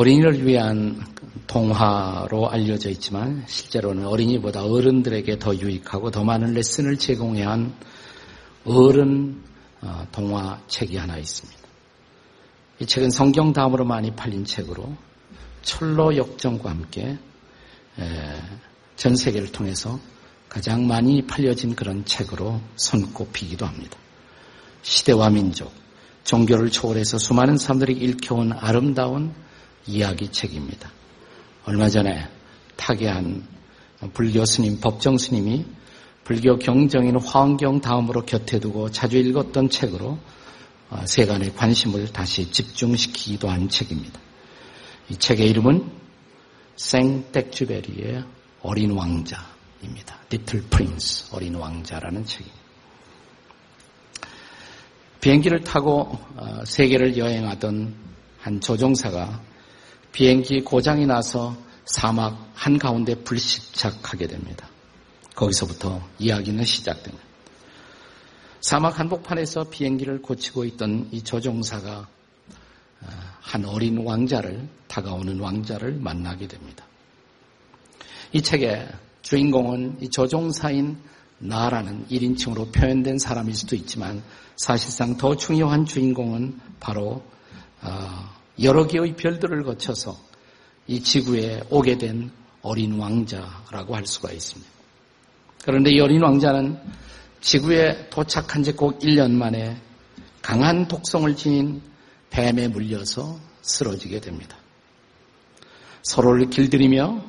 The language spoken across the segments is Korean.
어린이를 위한 동화로 알려져 있지만 실제로는 어린이보다 어른들에게 더 유익하고 더 많은 레슨을 제공해야 한 어른 어, 동화 책이 하나 있습니다. 이 책은 성경 다음으로 많이 팔린 책으로 철로 역정과 함께 전 세계를 통해서 가장 많이 팔려진 그런 책으로 손꼽히기도 합니다. 시대와 민족, 종교를 초월해서 수많은 사람들이 읽혀온 아름다운 이야기 책입니다. 얼마 전에 타계한 불교 스님, 법정 스님이 불교 경정인 화엄경 다음으로 곁에 두고 자주 읽었던 책으로 어, 세간의 관심을 다시 집중시키기도 한 책입니다. 이 책의 이름은 생텍쥐베리의 어린 왕자입니다. Little Prince, 어린 왕자라는 책입니다. 비행기를 타고 어, 세계를 여행하던 한 조종사가 비행기 고장이 나서 사막 한가운데 불시착하게 됩니다. 거기서부터 이야기는 시작됩니다. 사막 한복판에서 비행기를 고치고 있던 이 조종사가 어, 한 어린 왕자를 다가오는 왕자를 만나게 됩니다. 이 책의 주인공은 이 조종사인 나라는 1인칭으로 표현된 사람일 수도 있지만 사실상 더 중요한 주인공은 바로 어, 여러 개의 별들을 거쳐서 이 지구에 오게 된 어린 왕자라고 할 수가 있습니다. 그런데 이 어린 왕자는 지구에 도착한 지꼭 1년 만에 강한 독성을 지닌 뱀에 물려서 쓰러지게 됩니다. 서로를 길들이며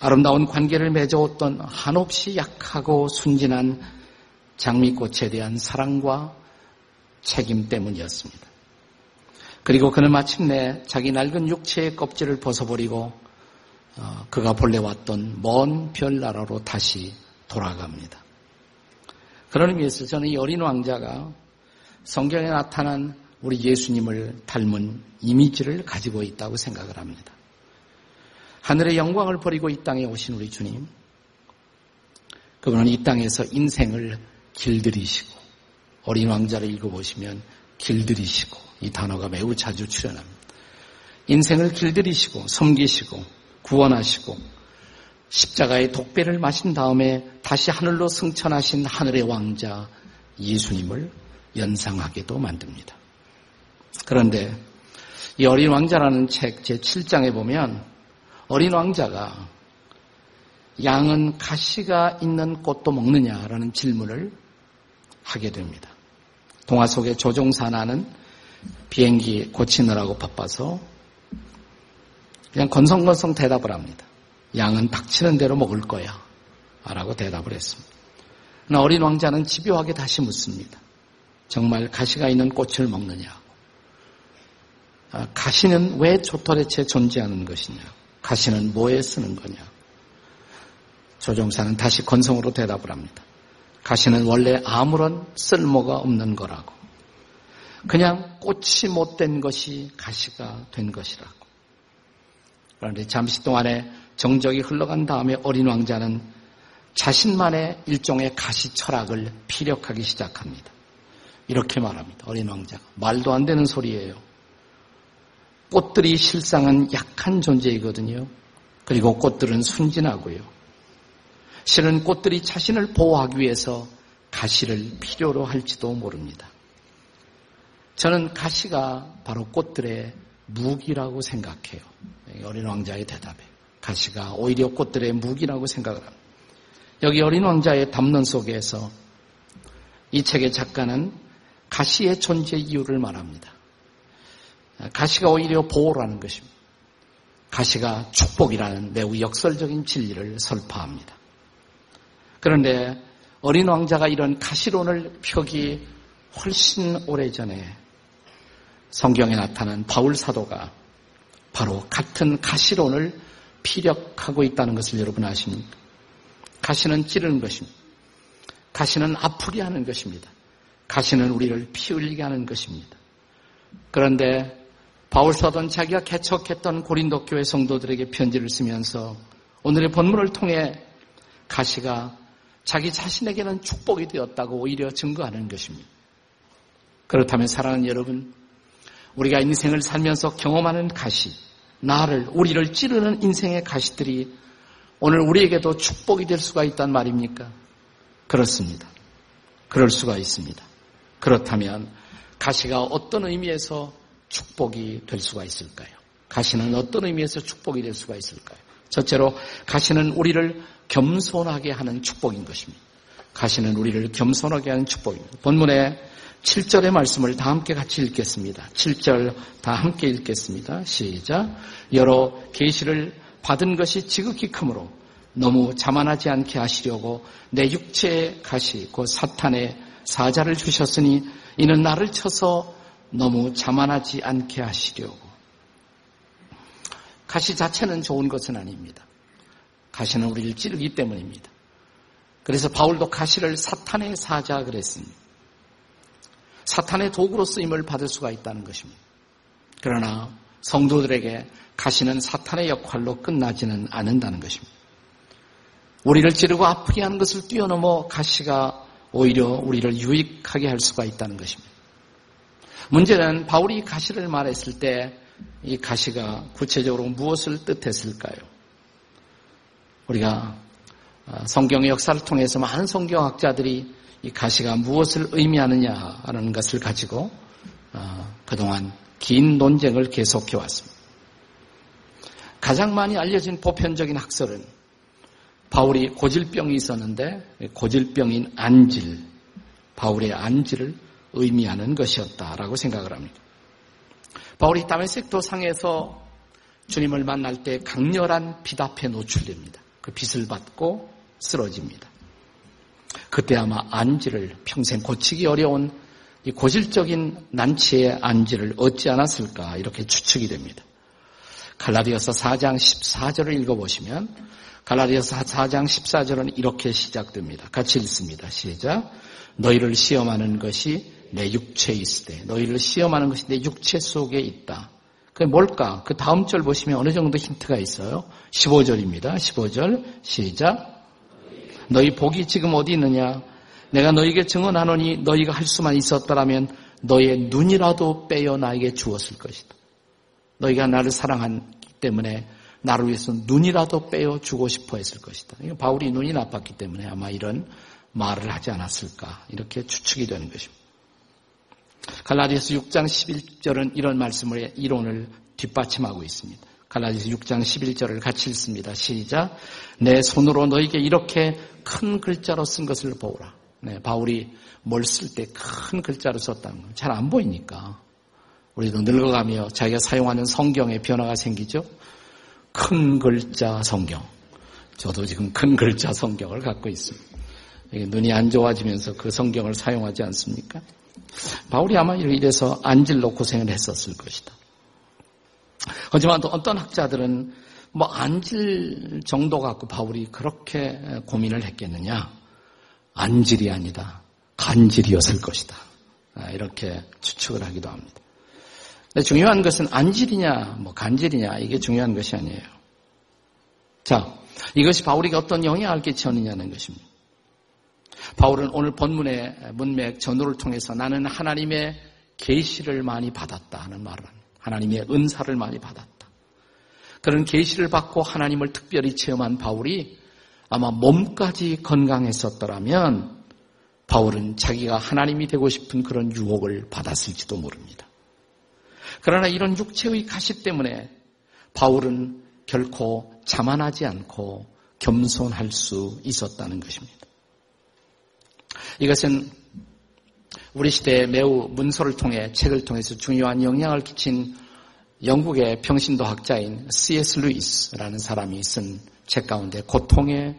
아름다운 관계를 맺어왔던 한없이 약하고 순진한 장미꽃에 대한 사랑과 책임 때문이었습니다. 그리고 그는 마침내 자기 낡은 육체의 껍질을 벗어버리고 어, 그가 본래 왔던 먼 별나라로 다시 돌아갑니다. 그런 의미에서 저는 이 어린 왕자가 성경에 나타난 우리 예수님을 닮은 이미지를 가지고 있다고 생각을 합니다. 하늘의 영광을 버리고 이 땅에 오신 우리 주님, 그분은 이 땅에서 인생을 길들이시고 어린 왕자를 읽어보시면 길들이시고 이 단어가 매우 자주 출연합니다. 인생을 길들이시고 섬기시고 구원하시고 십자가의 독배를 마신 다음에 다시 하늘로 승천하신 하늘의 왕자 예수님을 연상하게도 만듭니다. 그런데 이 어린 왕자라는 책 제7장에 보면 어린 왕자가 양은 가시가 있는 꽃도 먹느냐라는 질문을 하게 됩니다. 동화 속의 조종사나는 비행기 고치느라고 바빠서 그냥 건성건성 대답을 합니다. 양은 닥치는 대로 먹을 거야. 라고 대답을 했습니다. 어린 왕자는 집요하게 다시 묻습니다. 정말 가시가 있는 꽃을 먹느냐고. 아, 가시는 왜 도대체 존재하는 것이냐? 가시는 뭐에 쓰는 거냐? 조종사는 다시 건성으로 대답을 합니다. 가시는 원래 아무런 쓸모가 없는 거라고. 그냥 꽃이 못 된 것이 가시가 된 것이라고. 그런데 잠시 동안에 정적이 흘러간 다음에 어린 왕자는 자신만의 일종의 가시 철학을 피력하기 시작합니다. 이렇게 말합니다. 어린 왕자가. 말도 안 되는 소리예요. 꽃들이 실상은 약한 존재이거든요. 그리고 꽃들은 순진하고요. 실은 꽃들이 자신을 보호하기 위해서 가시를 필요로 할지도 모릅니다. 저는 가시가 바로 꽃들의 무기라고 생각해요. 어린 왕자의 대답에. 가시가 오히려 꽃들의 무기라고 생각을 합니다. 여기 어린 왕자의 담론 속에서 이 책의 작가는 가시의 존재 이유를 말합니다. 가시가 오히려 보호라는 것입니다. 가시가 축복이라는 매우 역설적인 진리를 설파합니다. 그런데 어린 왕자가 이런 가시론을 펴기 훨씬 오래전에 성경에 나타난 바울 사도가 바로 같은 가시론을 피력하고 있다는 것을 여러분 아십니까? 가시는 찌르는 것입니다. 가시는 아프게 하는 것입니다. 가시는 우리를 피 흘리게 하는 것입니다. 그런데 바울 사도는 자기가 개척했던 고린도 교회 성도들에게 편지를 쓰면서 오늘의 본문을 통해 가시가 자기 자신에게는 축복이 되었다고 오히려 증거하는 것입니다. 그렇다면 사랑하는 여러분, 우리가 인생을 살면서 경험하는 가시, 나를, 우리를 찌르는 인생의 가시들이 오늘 우리에게도 축복이 될 수가 있단 말입니까? 그렇습니다. 그럴 수가 있습니다. 그렇다면 가시가 어떤 의미에서 축복이 될 수가 있을까요? 가시는 어떤 의미에서 축복이 될 수가 있을까요? 첫째로 가시는 우리를 겸손하게 하는 축복인 것입니다. 가시는 우리를 겸손하게 하는 축복입니다. 본문에 7절의 말씀을 다 함께 같이 읽겠습니다. 7절 다 함께 읽겠습니다. 시작. 여러 계시를 받은 것이 지극히 크므로 너무 자만하지 않게 하시려고 내 육체의 가시 곧 사탄의 사자를 주셨으니 이는 나를 쳐서 너무 자만하지 않게 하시려고 가시 자체는 좋은 것은 아닙니다. 가시는 우리를 찌르기 때문입니다. 그래서 바울도 가시를 사탄의 사자 그랬습니다. 사탄의 도구로 쓰임을 받을 수가 있다는 것입니다. 그러나 성도들에게 가시는 사탄의 역할로 끝나지는 않는다는 것입니다. 우리를 찌르고 아프게 하는 것을 뛰어넘어 가시가 오히려 우리를 유익하게 할 수가 있다는 것입니다. 문제는 바울이 가시를 말했을 때 이 가시가 구체적으로 무엇을 뜻했을까요? 우리가 성경의 역사를 통해서 많은 성경학자들이 이 가시가 무엇을 의미하느냐라는 것을 가지고 어, 그동안 긴 논쟁을 계속해 왔습니다. 가장 많이 알려진 보편적인 학설은 바울이 고질병이 있었는데 고질병인 안질, 바울의 안질을 의미하는 것이었다라고 생각을 합니다. 바울이 다메섹도 상에서 주님을 만날 때 강렬한 빛 앞에 노출됩니다. 그 빛을 받고 쓰러집니다. 그때 아마 안지를 평생 고치기 어려운 이 고질적인 난치의 안지를 얻지 않았을까 이렇게 추측이 됩니다. 갈라디아서 4장 14절을 읽어보시면 갈라디아서 4장 14절은 이렇게 시작됩니다. 같이 읽습니다. 시작. 너희를 시험하는 것이 내 육체에 있으되 너희를 시험하는 것이 내 육체 속에 있다. 그게 뭘까? 그 다음 절 보시면 어느 정도 힌트가 있어요. 15절입니다. 15절 시작. 너희 복이 지금 어디 있느냐? 내가 너에게 증언하노니 너희가 할 수만 있었더라면 너의 눈이라도 빼어 나에게 주었을 것이다. 너희가 나를 사랑하기 때문에 나를 위해서 눈이라도 빼어 주고 싶어 했을 것이다. 바울이 눈이 나빴기 때문에 아마 이런 말을 하지 않았을까 이렇게 추측이 되는 것입니다. 갈라디아서 6장 11절은 이런 말씀을 이론을 뒷받침하고 있습니다. 갈라디아서 6장 11절을 같이 읽습니다. 시작. 내 손으로 너에게 이렇게 큰 글자로 쓴 것을 보라. 네, 바울이 뭘 쓸 때 큰 글자로 썼다는 건잘안 보이니까. 우리도 늙어가며 자기가 사용하는 성경에 변화가 생기죠. 큰 글자 성경. 저도 지금 큰 글자 성경을 갖고 있습니다. 눈이 안 좋아지면서 그 성경을 사용하지 않습니까? 바울이 아마 이래서 안질로 고생을 했었을 것이다. 하지만 또 어떤 학자들은 뭐 안질 정도 갖고 바울이 그렇게 고민을 했겠느냐? 안질이 아니다. 간질이었을 것이다. 아, 이렇게 추측을 하기도 합니다. 근데 중요한 것은 안질이냐, 뭐 간질이냐, 이게 중요한 것이 아니에요. 자, 이것이 바울에게 어떤 영향을 끼쳤느냐는 것입니다. 바울은 오늘 본문의 문맥 전후를 통해서 나는 하나님의 계시를 많이 받았다 하는 말을 합니다. 하나님의 은사를 많이 받았다. 그런 계시를 받고 하나님을 특별히 체험한 바울이 아마 몸까지 건강했었더라면 바울은 자기가 하나님이 되고 싶은 그런 유혹을 받았을지도 모릅니다. 그러나 이런 육체의 가시 때문에 바울은 결코 자만하지 않고 겸손할 수 있었다는 것입니다. 이것은 우리 시대에 매우 문서를 통해 책을 통해서 중요한 영향을 끼친 영국의 평신도 학자인 C.S. 루이스라는 사람이 쓴 책 가운데 고통의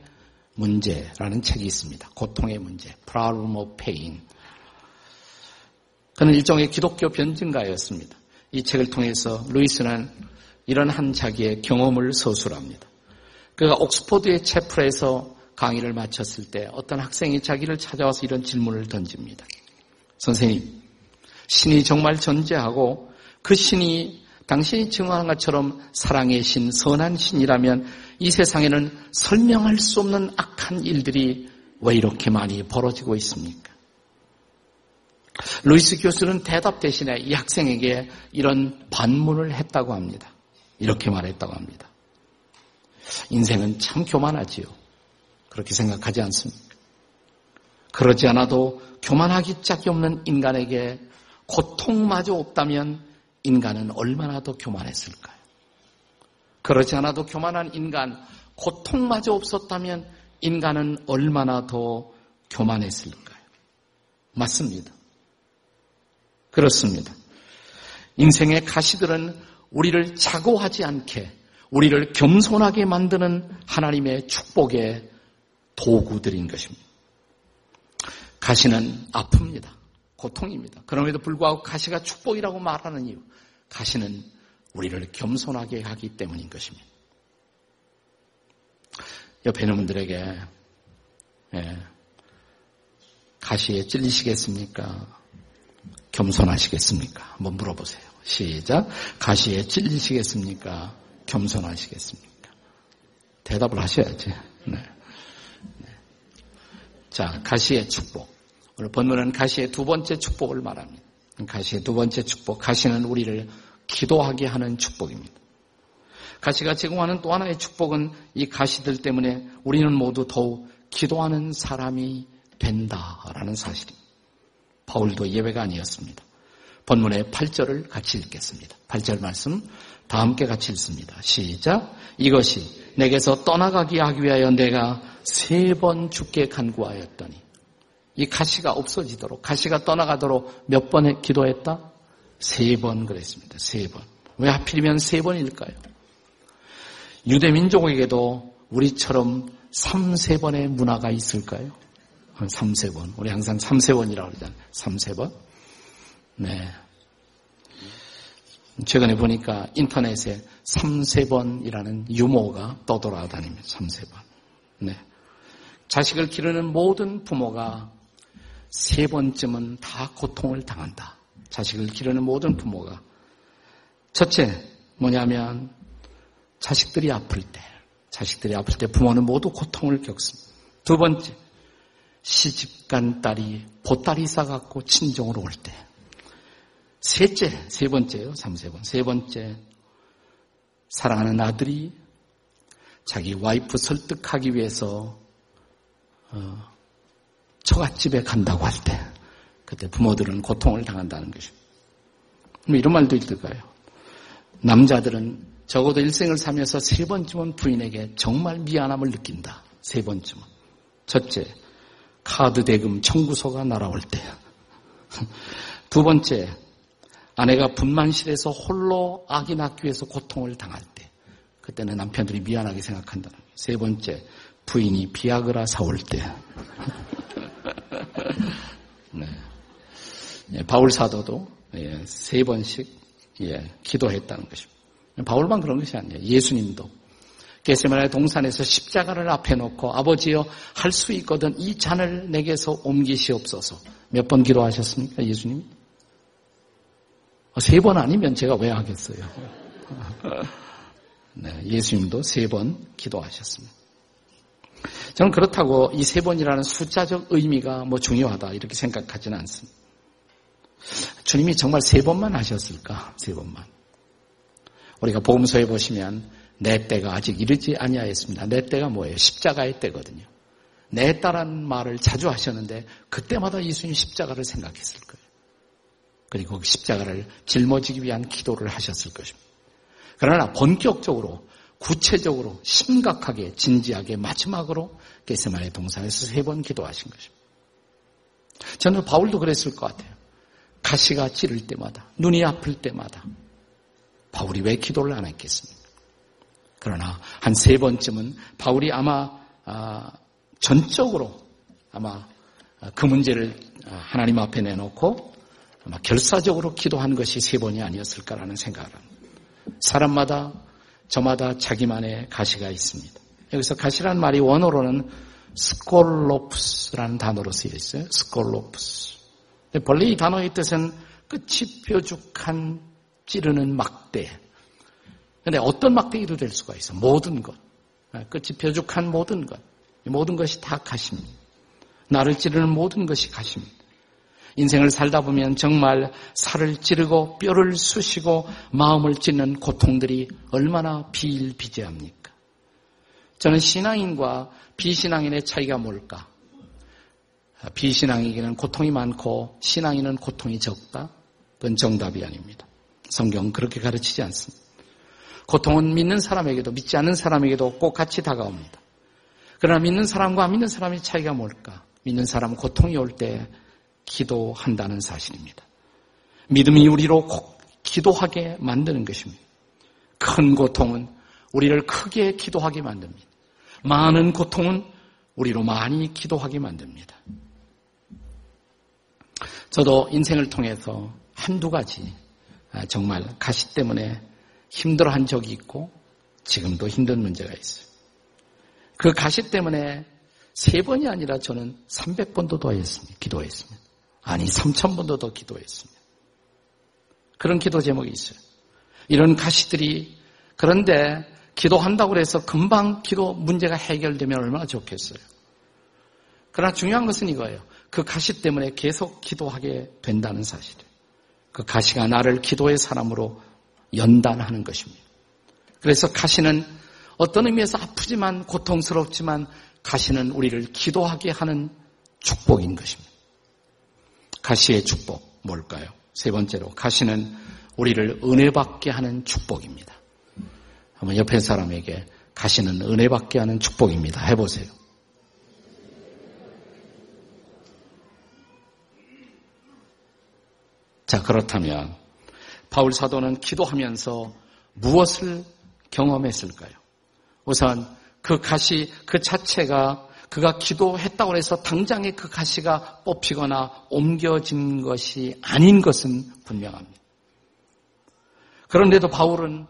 문제라는 책이 있습니다. 고통의 문제, Problem of Pain. 그는 일종의 기독교 변증가였습니다. 이 책을 통해서 루이스는 이런 한 자기의 경험을 서술합니다. 그가 옥스포드의 채플에서 강의를 마쳤을 때 어떤 학생이 자기를 찾아와서 이런 질문을 던집니다. 선생님, 신이 정말 존재하고 그 신이 당신이 증언한 것처럼 사랑의 신, 선한 신이라면 이 세상에는 설명할 수 없는 악한 일들이 왜 이렇게 많이 벌어지고 있습니까? 루이스 교수는 대답 대신에 이 학생에게 이런 반문을 했다고 합니다. 이렇게 말했다고 합니다. 인생은 참 교만하지요. 그렇게 생각하지 않습니까? 그러지 않아도 교만하기 짝이 없는 인간에게 고통마저 없다면 인간은 얼마나 더 교만했을까요? 그러지 않아도 교만한 인간, 고통마저 없었다면 인간은 얼마나 더 교만했을까요? 맞습니다. 그렇습니다. 인생의 가시들은 우리를 자고하지 않게 우리를 겸손하게 만드는 하나님의 축복의 도구들인 것입니다. 가시는 아픕니다. 고통입니다. 그럼에도 불구하고 가시가 축복이라고 말하는 이유. 가시는 우리를 겸손하게 하기 때문인 것입니다. 옆에 있는 분들에게 예, 가시에 찔리시겠습니까? 겸손하시겠습니까? 한번 물어보세요. 시작. 가시에 찔리시겠습니까? 겸손하시겠습니까? 대답을 하셔야지. 네. 네. 자, 가시의 축복. 오늘 본문은 가시의 두 번째 축복을 말합니다. 가시의 두 번째 축복. 가시는 우리를 기도하게 하는 축복입니다. 가시가 제공하는 또 하나의 축복은 이 가시들 때문에 우리는 모두 더욱 기도하는 사람이 된다라는 사실입니다. 바울도 예외가 아니었습니다. 본문의 8절을 같이 읽겠습니다. 8절 말씀 다 함께 같이 읽습니다. 시작. 이것이 내게서 떠나가게 하기 위하여 내가 세 번 죽게 간구하였더니 이 가시가 없어지도록 가시가 떠나가도록 몇 번에 기도했다? 세 번 그랬습니다. 세 번. 왜 하필이면 세 번일까요? 유대 민족에게도 우리처럼 3, 3번의 문화가 있을까요? 3, 3번. 우리 항상 3, 3번이라고 그러잖아요. 3, 3번. 네. 최근에 보니까 인터넷에 3, 3번이라는 유모가 떠돌아다닙니다. 3, 3번. 네. 자식을 기르는 모든 부모가 세 번쯤은 다 고통을 당한다. 자식을 기르는 모든 부모가. 첫째, 뭐냐면, 자식들이 아플 때, 자식들이 아플 때 부모는 모두 고통을 겪습니다. 두 번째, 시집간 딸이 보따리 싸갖고 친정으로 올 때. 셋째, 세 번째요. 삼세 번. 세 번째, 사랑하는 아들이 자기 와이프 설득하기 위해서 어, 처갓집에 간다고 할 때, 그때 부모들은 고통을 당한다는 것입니다. 뭐 이런 말도 있을까요? 남자들은 적어도 일생을 살면서 세 번쯤은 부인에게 정말 미안함을 느낀다. 세 번쯤은. 첫째, 카드 대금 청구서가 날아올 때. 두 번째, 아내가 분만실에서 홀로 아기 낳기 위해서 고통을 당할 때. 그때는 남편들이 미안하게 생각한다는 거예요. 세 번째, 부인이 비아그라 사올 때. 네. 예, 바울 사도도 예, 세 번씩 예, 기도했다는 것입니다. 바울만 그런 것이 아니에요. 예수님도 게세마네 동산에서 십자가를 앞에 놓고 아버지여 할 수 있거든 이 잔을 내게서 옮기시옵소서. 몇 번 기도하셨습니까? 예수님? 세 번 아니면 제가 왜 하겠어요? 네, 예수님도 세 번 기도하셨습니다. 저는 그렇다고 이 세 번이라는 숫자적 의미가 뭐 중요하다 이렇게 생각하지는 않습니다. 주님이 정말 세 번만 하셨을까? 세 번만. 우리가 복음서에 보시면 내 때가 아직 이르지 아니하였습니다. 내 때가 뭐예요? 십자가의 때거든요. 내 때라는 말을 자주 하셨는데 그때마다 예수님 십자가를 생각했을 거예요. 그리고 그 십자가를 짊어지기 위한 기도를 하셨을 것입니다. 그러나 본격적으로 구체적으로 심각하게 진지하게 마지막으로 게세마의 동산에서 세 번 기도하신 것입니다. 저는 바울도 그랬을 것 같아요. 가시가 찌를 때마다 눈이 아플 때마다 바울이 왜 기도를 안 했겠습니까? 그러나 한 세 번쯤은 바울이 아마 아, 전적으로 아마 그 문제를 하나님 앞에 내놓고 아마 결사적으로 기도한 것이 세 번이 아니었을까라는 생각을 합니다. 사람마다 저마다 자기만의 가시가 있습니다. 여기서 가시라는 말이 원어로는 스콜로프스라는 단어로 쓰여 있어요. 스콜로프스. 본래 이 단어의 뜻은 끝이 뾰족한 찌르는 막대. 근데 어떤 막대기도 될 수가 있어. 모든 것. 아, 끝이 뾰족한 모든 것. 모든 것이 다 가십니다. 나를 찌르는 모든 것이 가십니다. 인생을 살다 보면 정말 살을 찌르고 뼈를 쑤시고 마음을 찢는 고통들이 얼마나 비일비재합니까? 저는 신앙인과 비신앙인의 차이가 뭘까? 비신앙에게는 고통이 많고 신앙인은 고통이 적다? 그건 정답이 아닙니다. 성경은 그렇게 가르치지 않습니다. 고통은 믿는 사람에게도 믿지 않는 사람에게도 꼭 같이 다가옵니다. 그러나 믿는 사람과 믿는 사람의 차이가 뭘까? 믿는 사람은 고통이 올 때 기도한다는 사실입니다. 믿음이 우리로 꼭 기도하게 만드는 것입니다. 큰 고통은 우리를 크게 기도하게 만듭니다. 많은 고통은 우리로 많이 기도하게 만듭니다. 저도 인생을 통해서 한두 가지 아, 정말 가시 때문에 힘들어한 적이 있고 지금도 힘든 문제가 있어요. 그 가시 때문에 세 번이 아니라 저는 300번도 더 했습니다. 기도했습니다. 아니 3천 번도 더 기도했습니다. 그런 기도 제목이 있어요. 이런 가시들이 그런데 기도한다고 해서 금방 기도 문제가 해결되면 얼마나 좋겠어요. 그러나 중요한 것은 이거예요. 그 가시 때문에 계속 기도하게 된다는 사실이에요. 그 가시가 나를 기도의 사람으로 연단하는 것입니다. 그래서 가시는 어떤 의미에서 아프지만 고통스럽지만 가시는 우리를 기도하게 하는 축복인 것입니다. 가시의 축복 뭘까요? 세 번째로 가시는 우리를 은혜 받게 하는 축복입니다. 한번 옆에 사람에게 가시는 은혜 받게 하는 축복입니다. 해보세요. 자, 그렇다면 바울 사도는 기도하면서 무엇을 경험했을까요? 우선 그 가시 그 자체가 그가 기도했다고 해서 당장에 그 가시가 뽑히거나 옮겨진 것이 아닌 것은 분명합니다. 그런데도 바울은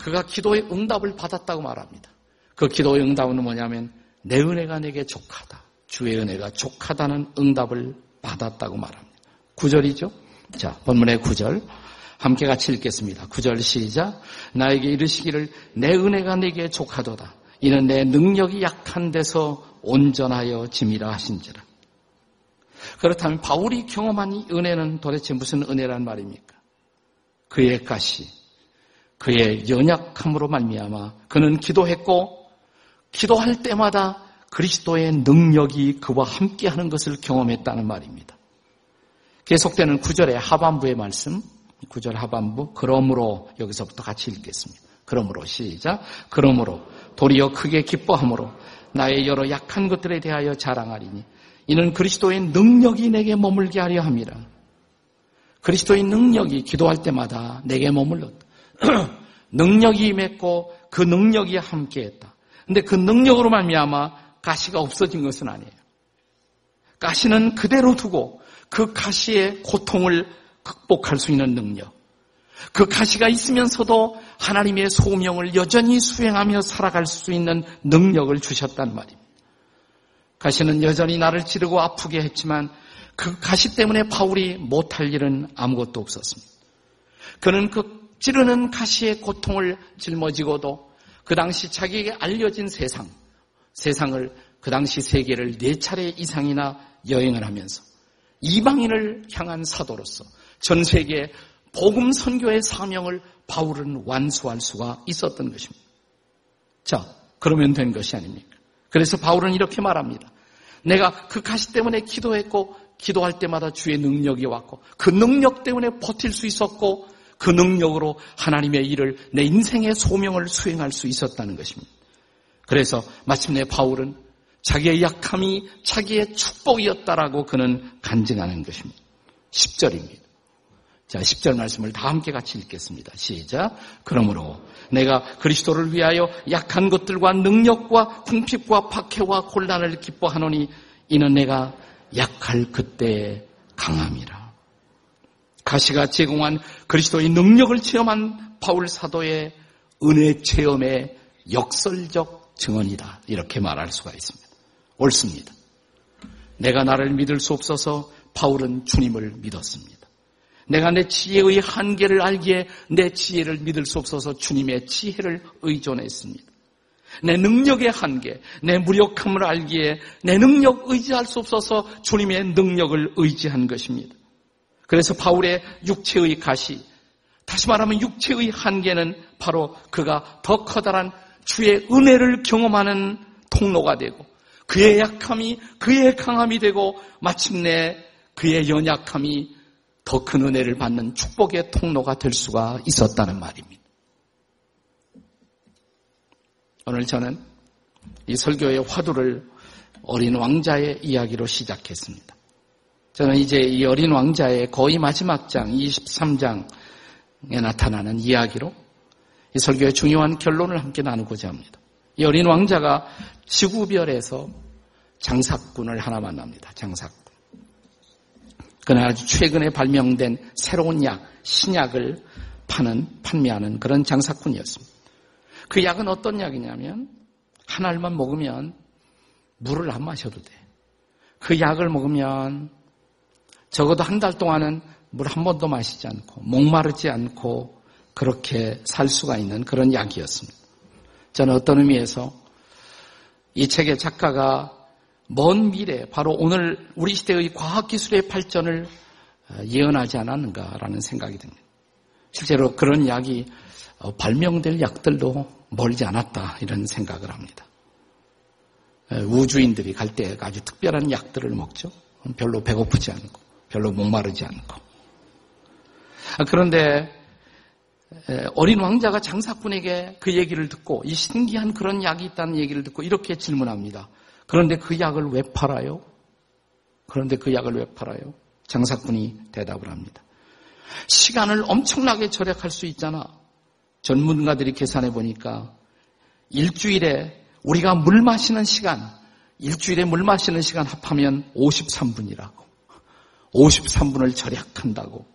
그가 기도의 응답을 받았다고 말합니다. 그 기도의 응답은 뭐냐면 내 은혜가 내게 족하다. 주의 은혜가 족하다는 응답을 받았다고 말합니다. 구절이죠 자, 본문의 구절 함께 같이 읽겠습니다. 구절 시작. 나에게 이르시기를 내 은혜가 내게 족하도다. 이는 내 능력이 약한 데서 온전하여 짐이라 하신지라. 그렇다면 바울이 경험한 이 은혜는 도대체 무슨 은혜란 말입니까? 그의 가시, 그의 연약함으로 말미암아 그는 기도했고 기도할 때마다 그리스도의 능력이 그와 함께하는 것을 경험했다는 말입니다. 계속되는 구절의 하반부의 말씀, 구절 하반부, 그러므로 여기서부터 같이 읽겠습니다. 그러므로 시작. 그러므로 도리어 크게 기뻐함으로 나의 여러 약한 것들에 대하여 자랑하리니 이는 그리스도의 능력이 내게 머물게 하려 함이라. 그리스도의 능력이 기도할 때마다 내게 머물렀다. 능력이 임했고 그 능력이 함께했다. 근데 그 능력으로 말미암아 가시가 없어진 것은 아니에요. 가시는 그대로 두고 그 가시의 고통을 극복할 수 있는 능력. 그 가시가 있으면서도 하나님의 소명을 여전히 수행하며 살아갈 수 있는 능력을 주셨단 말입니다. 가시는 여전히 나를 찌르고 아프게 했지만 그 가시 때문에 바울이 못할 일은 아무것도 없었습니다. 그는 그 찌르는 가시의 고통을 짊어지고도 그 당시 자기에게 알려진 세상, 세상을 그 당시 세계를 네 차례 이상이나 여행을 하면서 이방인을 향한 사도로서 전 세계 복음 선교의 사명을 바울은 완수할 수가 있었던 것입니다. 자, 그러면 된 것이 아닙니까? 그래서 바울은 이렇게 말합니다. 내가 그 가시 때문에 기도했고 기도할 때마다 주의 능력이 왔고 그 능력 때문에 버틸 수 있었고 그 능력으로 하나님의 일을 내 인생의 소명을 수행할 수 있었다는 것입니다. 그래서 마침내 바울은 자기의 약함이 자기의 축복이었다라고 그는 간증하는 것입니다. 10절입니다. 자, 10절 말씀을 다 함께 같이 읽겠습니다. 시작. 그러므로 내가 그리스도를 위하여 약한 것들과 능력과 궁핍과 박해와 곤란을 기뻐하노니 이는 내가 약할 그때의 강함이라. 가시가 제공한 그리스도의 능력을 체험한 바울 사도의 은혜 체험의 역설적 증언이다. 이렇게 말할 수가 있습니다. 옳습니다. 내가 나를 믿을 수 없어서 바울은 주님을 믿었습니다. 내가 내 지혜의 한계를 알기에 내 지혜를 믿을 수 없어서 주님의 지혜를 의존했습니다. 내 능력의 한계, 내 무력함을 알기에 내 능력 의지할 수 없어서 주님의 능력을 의지한 것입니다. 그래서 바울의 육체의 가시, 다시 말하면 육체의 한계는 바로 그가 더 커다란 주의 은혜를 경험하는 통로가 되고 그의 약함이 그의 강함이 되고 마침내 그의 연약함이 더 큰 은혜를 받는 축복의 통로가 될 수가 있었다는 말입니다. 오늘 저는 이 설교의 화두를 어린 왕자의 이야기로 시작했습니다. 저는 이제 이 어린 왕자의 거의 마지막 장 23장에 나타나는 이야기로 이 설교의 중요한 결론을 함께 나누고자 합니다. 이 어린 왕자가 지구별에서 장사꾼을 하나 만납니다. 장사꾼. 그는 아주 최근에 발명된 새로운 약, 신약을 파는, 판매하는 그런 장사꾼이었습니다. 그 약은 어떤 약이냐면, 한 알만 먹으면 물을 안 마셔도 돼. 그 약을 먹으면 적어도 한 달 동안은 물 한 번도 마시지 않고, 목마르지 않고, 그렇게 살 수가 있는 그런 약이었습니다. 저는 어떤 의미에서 이 책의 작가가 먼 미래, 바로 오늘 우리 시대의 과학기술의 발전을 어, 예언하지 않았는가라는 생각이 듭니다. 실제로 그런 약이 어, 발명될 약들도 멀지 않았다 이런 생각을 합니다. 우주인들이 갈 때 아주 특별한 약들을 먹죠. 별로 배고프지 않고, 별로 목마르지 않고. 아, 그런데 어린 왕자가 장사꾼에게 그 얘기를 듣고 이 신기한 그런 약이 있다는 얘기를 듣고 이렇게 질문합니다. 그런데 그 약을 왜 팔아요? 그런데 그 약을 왜 팔아요? 장사꾼이 대답을 합니다. 시간을 엄청나게 절약할 수 있잖아. 전문가들이 계산해 보니까 일주일에 우리가 물 마시는 시간, 일주일에 물 마시는 시간 합하면 53분이라고. 53분을 절약한다고.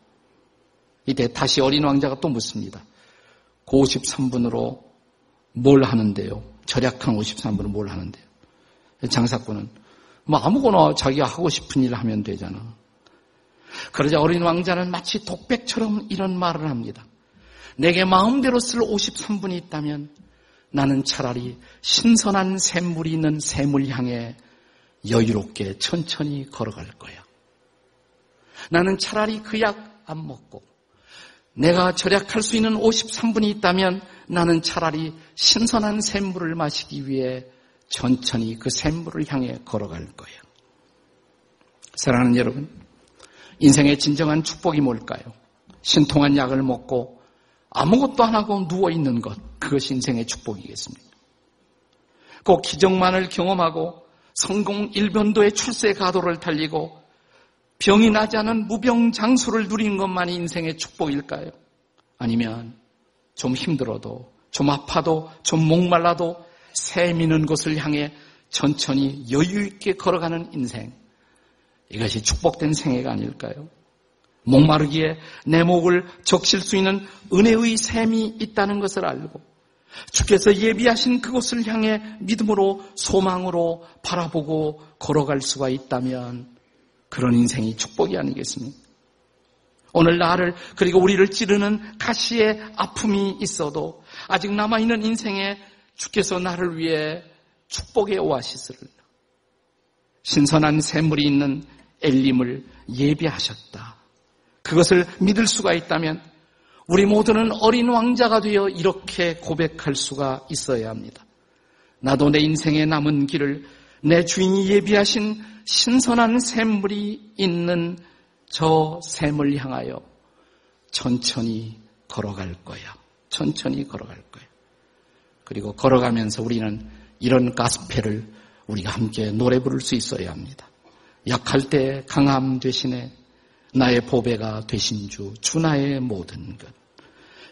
이때 다시 어린 왕자가 또 묻습니다. 그 53분으로 뭘 하는데요? 절약한 53분은 뭘 하는데요? 장사꾼은 뭐 아무거나 자기가 하고 싶은 일을 하면 되잖아. 그러자 어린 왕자는 마치 독백처럼 이런 말을 합니다. 내게 마음대로 쓸 53분이 있다면 나는 차라리 신선한 샘물이 있는 샘을 향해 여유롭게 천천히 걸어갈 거야. 나는 차라리 그 약 안 먹고 내가 절약할 수 있는 53분이 있다면 나는 차라리 신선한 샘물을 마시기 위해 천천히 그 샘물을 향해 걸어갈 거예요. 사랑하는 여러분, 인생의 진정한 축복이 뭘까요? 신통한 약을 먹고 아무것도 안 하고 누워 있는 것, 그것이 인생의 축복이겠습니다. 꼭 기적만을 경험하고 성공 일변도의 출세 가도를 달리고 병이 나지 않은 무병 장수를 누린 것만이 인생의 축복일까요? 아니면 좀 힘들어도, 좀 아파도, 좀 목말라도 새 미는 곳을 향해 천천히 여유 있게 걸어가는 인생. 이것이 축복된 생애가 아닐까요? 목마르기에 내 목을 적실 수 있는 은혜의 샘이 있다는 것을 알고 주께서 예비하신 그곳을 향해 믿음으로 소망으로 바라보고 걸어갈 수가 있다면 그런 인생이 축복이 아니겠습니까? 오늘 나를 그리고 우리를 찌르는 가시의 아픔이 있어도 아직 남아있는 인생에 주께서 나를 위해 축복의 오아시스를 신선한 샘물이 있는 엘림을 예비하셨다. 그것을 믿을 수가 있다면 우리 모두는 어린 왕자가 되어 이렇게 고백할 수가 있어야 합니다. 나도 내 인생에 남은 길을 내 주인이 예비하신 신선한 샘물이 있는 저 샘을 향하여 천천히 걸어갈 거야. 천천히 걸어갈 거야. 그리고 걸어가면서 우리는 이런 가스펠을 우리가 함께 노래 부를 수 있어야 합니다. 약할 때 강함 대신에 나의 보배가 되신 주, 주 나의 모든 것.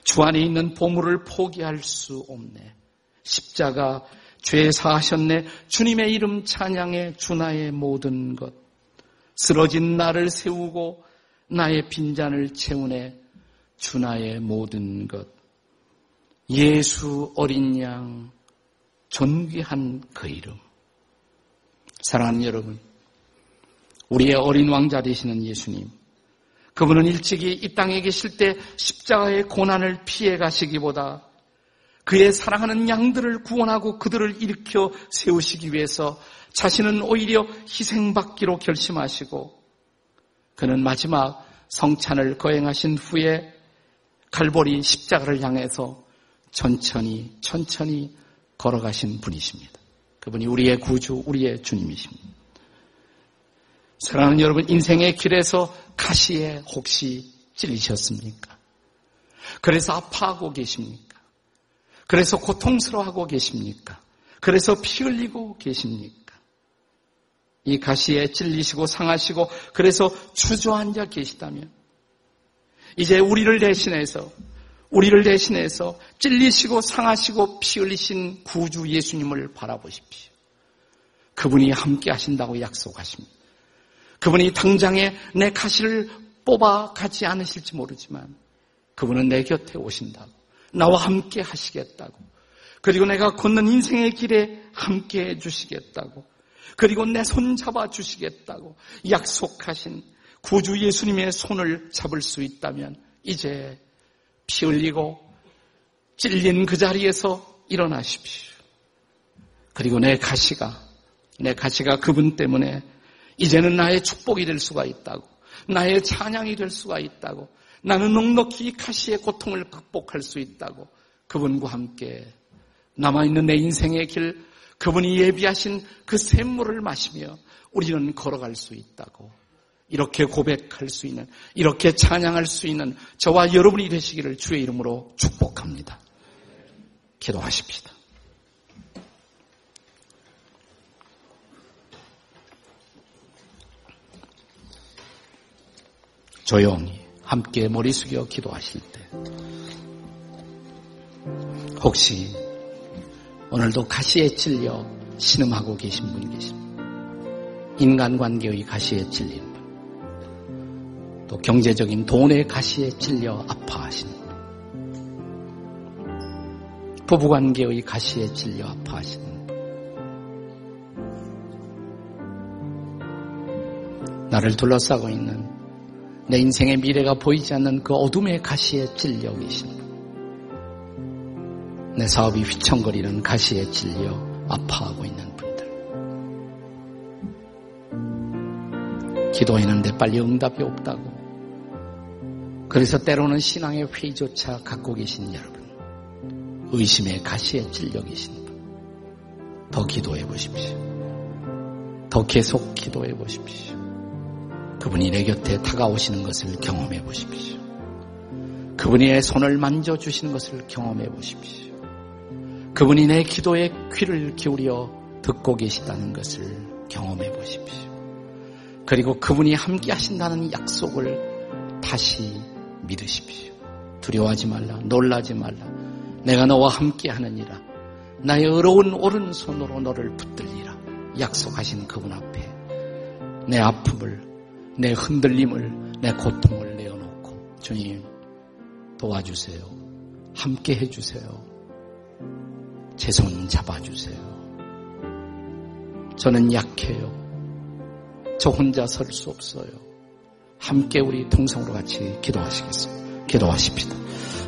주 안에 있는 보물을 포기할 수 없네. 십자가 죄 사하셨네. 주님의 이름 찬양해 주 나의 모든 것. 쓰러진 나를 세우고 나의 빈잔을 채우네. 주 나의 모든 것. 예수 어린 양 존귀한 그 이름. 사랑하는 여러분, 우리의 어린 왕자 되시는 예수님. 그분은 일찍이 이 땅에 계실 때 십자가의 고난을 피해 가시기보다 그의 사랑하는 양들을 구원하고 그들을 일으켜 세우시기 위해서 자신은 오히려 희생받기로 결심하시고 그는 마지막 성찬을 거행하신 후에 갈보리 십자가를 향해서 천천히 천천히 걸어가신 분이십니다. 그분이 우리의 구주, 우리의 주님이십니다. 사랑하는 여러분, 인생의 길에서 가시에 혹시 찔리셨습니까? 그래서 아파하고 계십니까? 그래서 고통스러워하고 계십니까? 그래서 피 흘리고 계십니까? 이 가시에 찔리시고 상하시고 그래서 주저앉아 계시다면 이제 우리를 대신해서 우리를 대신해서 찔리시고 상하시고 피 흘리신 구주 예수님을 바라보십시오. 그분이 함께 하신다고 약속하십니다. 그분이 당장에 내 가시를 뽑아 가지 않으실지 모르지만 그분은 내 곁에 오신다고 나와 함께 하시겠다고 그리고 내가 걷는 인생의 길에 함께 해 주시겠다고 그리고 내 손 잡아 주시겠다고 약속하신 구주 예수님의 손을 잡을 수 있다면 이제 피 흘리고 찔린 그 자리에서 일어나십시오. 그리고 내 가시가 내 가시가 그분 때문에 이제는 나의 축복이 될 수가 있다고 나의 찬양이 될 수가 있다고 나는 넉넉히 가시의 고통을 극복할 수 있다고 그분과 함께 남아있는 내 인생의 길 그분이 예비하신 그 샘물을 마시며 우리는 걸어갈 수 있다고 이렇게 고백할 수 있는 이렇게 찬양할 수 있는 저와 여러분이 되시기를 주의 이름으로 축복합니다. 기도하십시다. 조용히 함께 머리 숙여 기도하실 때 혹시 오늘도 가시에 찔려 신음하고 계신 분이 계십니다. 인간관계의 가시에 찔린 분, 또 경제적인 돈의 가시에 찔려 아파하시는 분, 부부관계의 가시에 찔려 아파하시는 분, 나를 둘러싸고 있는 내 인생의 미래가 보이지 않는 그 어둠의 가시에 찔려 계신 내 사업이 휘청거리는 가시에 찔려 아파하고 있는 분들. 기도했는데 빨리 응답이 없다고. 그래서 때로는 신앙의 회의조차 갖고 계신 여러분. 의심의 가시에 찔려 계신 분. 더 기도해 보십시오. 더 계속 기도해 보십시오. 그분이 내 곁에 다가오시는 것을 경험해 보십시오. 그분이 내 손을 만져주시는 것을 경험해 보십시오. 그분이 내 기도에 귀를 기울여 듣고 계시다는 것을 경험해 보십시오. 그리고 그분이 함께 하신다는 약속을 다시 믿으십시오. 두려워하지 말라, 놀라지 말라. 내가 너와 함께 하느니라. 나의 어려운 오른손으로 너를 붙들리라. 약속하신 그분 앞에 내 아픔을 내 흔들림을, 내 고통을 내어놓고 주님 도와주세요. 함께 해주세요. 제 손 잡아주세요. 저는 약해요. 저 혼자 설 수 없어요. 함께 우리 동성으로 같이 기도하시겠습니다. 기도하십시다.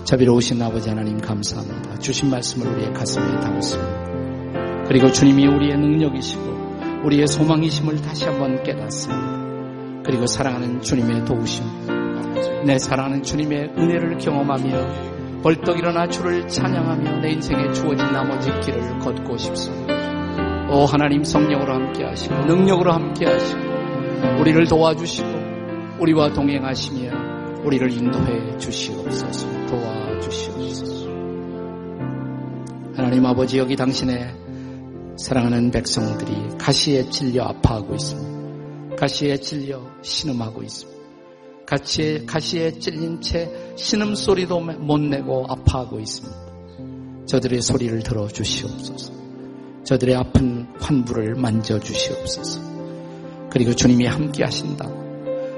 자비로우신 아버지 하나님 감사합니다. 주신 말씀을 우리의 가슴에 담았습니다. 그리고 주님이 우리의 능력이시고 우리의 소망이심을 다시 한번 깨닫습니다. 그리고 사랑하는 주님의 도우심, 내 사랑하는 주님의 은혜를 경험하며 벌떡 일어나 주를 찬양하며 내 인생에 주어진 나머지 길을 걷고 싶습니다. 오 하나님 성령으로 함께 하시고 능력으로 함께 하시고 우리를 도와주시고 우리와 동행하시며 우리를 인도해 주시옵소서 도와주시옵소서 하나님 아버지 여기 당신의 사랑하는 백성들이 가시에 찔려 아파하고 있습니다. 가시에 찔려 신음하고 있습니다. 가시에, 가시에 찔린 채 신음 소리도 못 내고 아파하고 있습니다. 저들의 소리를 들어 주시옵소서. 저들의 아픈 환부를 만져 주시옵소서. 그리고 주님이 함께 하신다.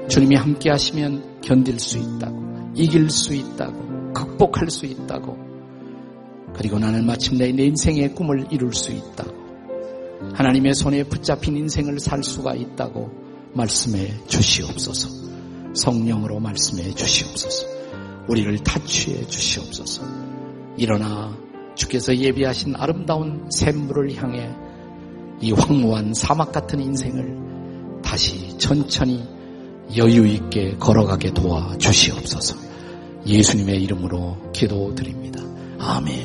주님이 함께 하시면 견딜 수 있다고, 이길 수 있다고, 극복할 수 있다고. 그리고 나는 마침내 내 인생의 꿈을 이룰 수 있다고. 하나님의 손에 붙잡힌 인생을 살 수가 있다고 말씀해 주시옵소서. 성령으로 말씀해 주시옵소서. 우리를 타취해 주시옵소서. 일어나 주께서 예비하신 아름다운 샘물을 향해 이 황무한 사막 같은 인생을 다시 천천히 여유 있게 걸어가게 도와 주시옵소서. 예수님의 이름으로 기도드립니다. 아멘.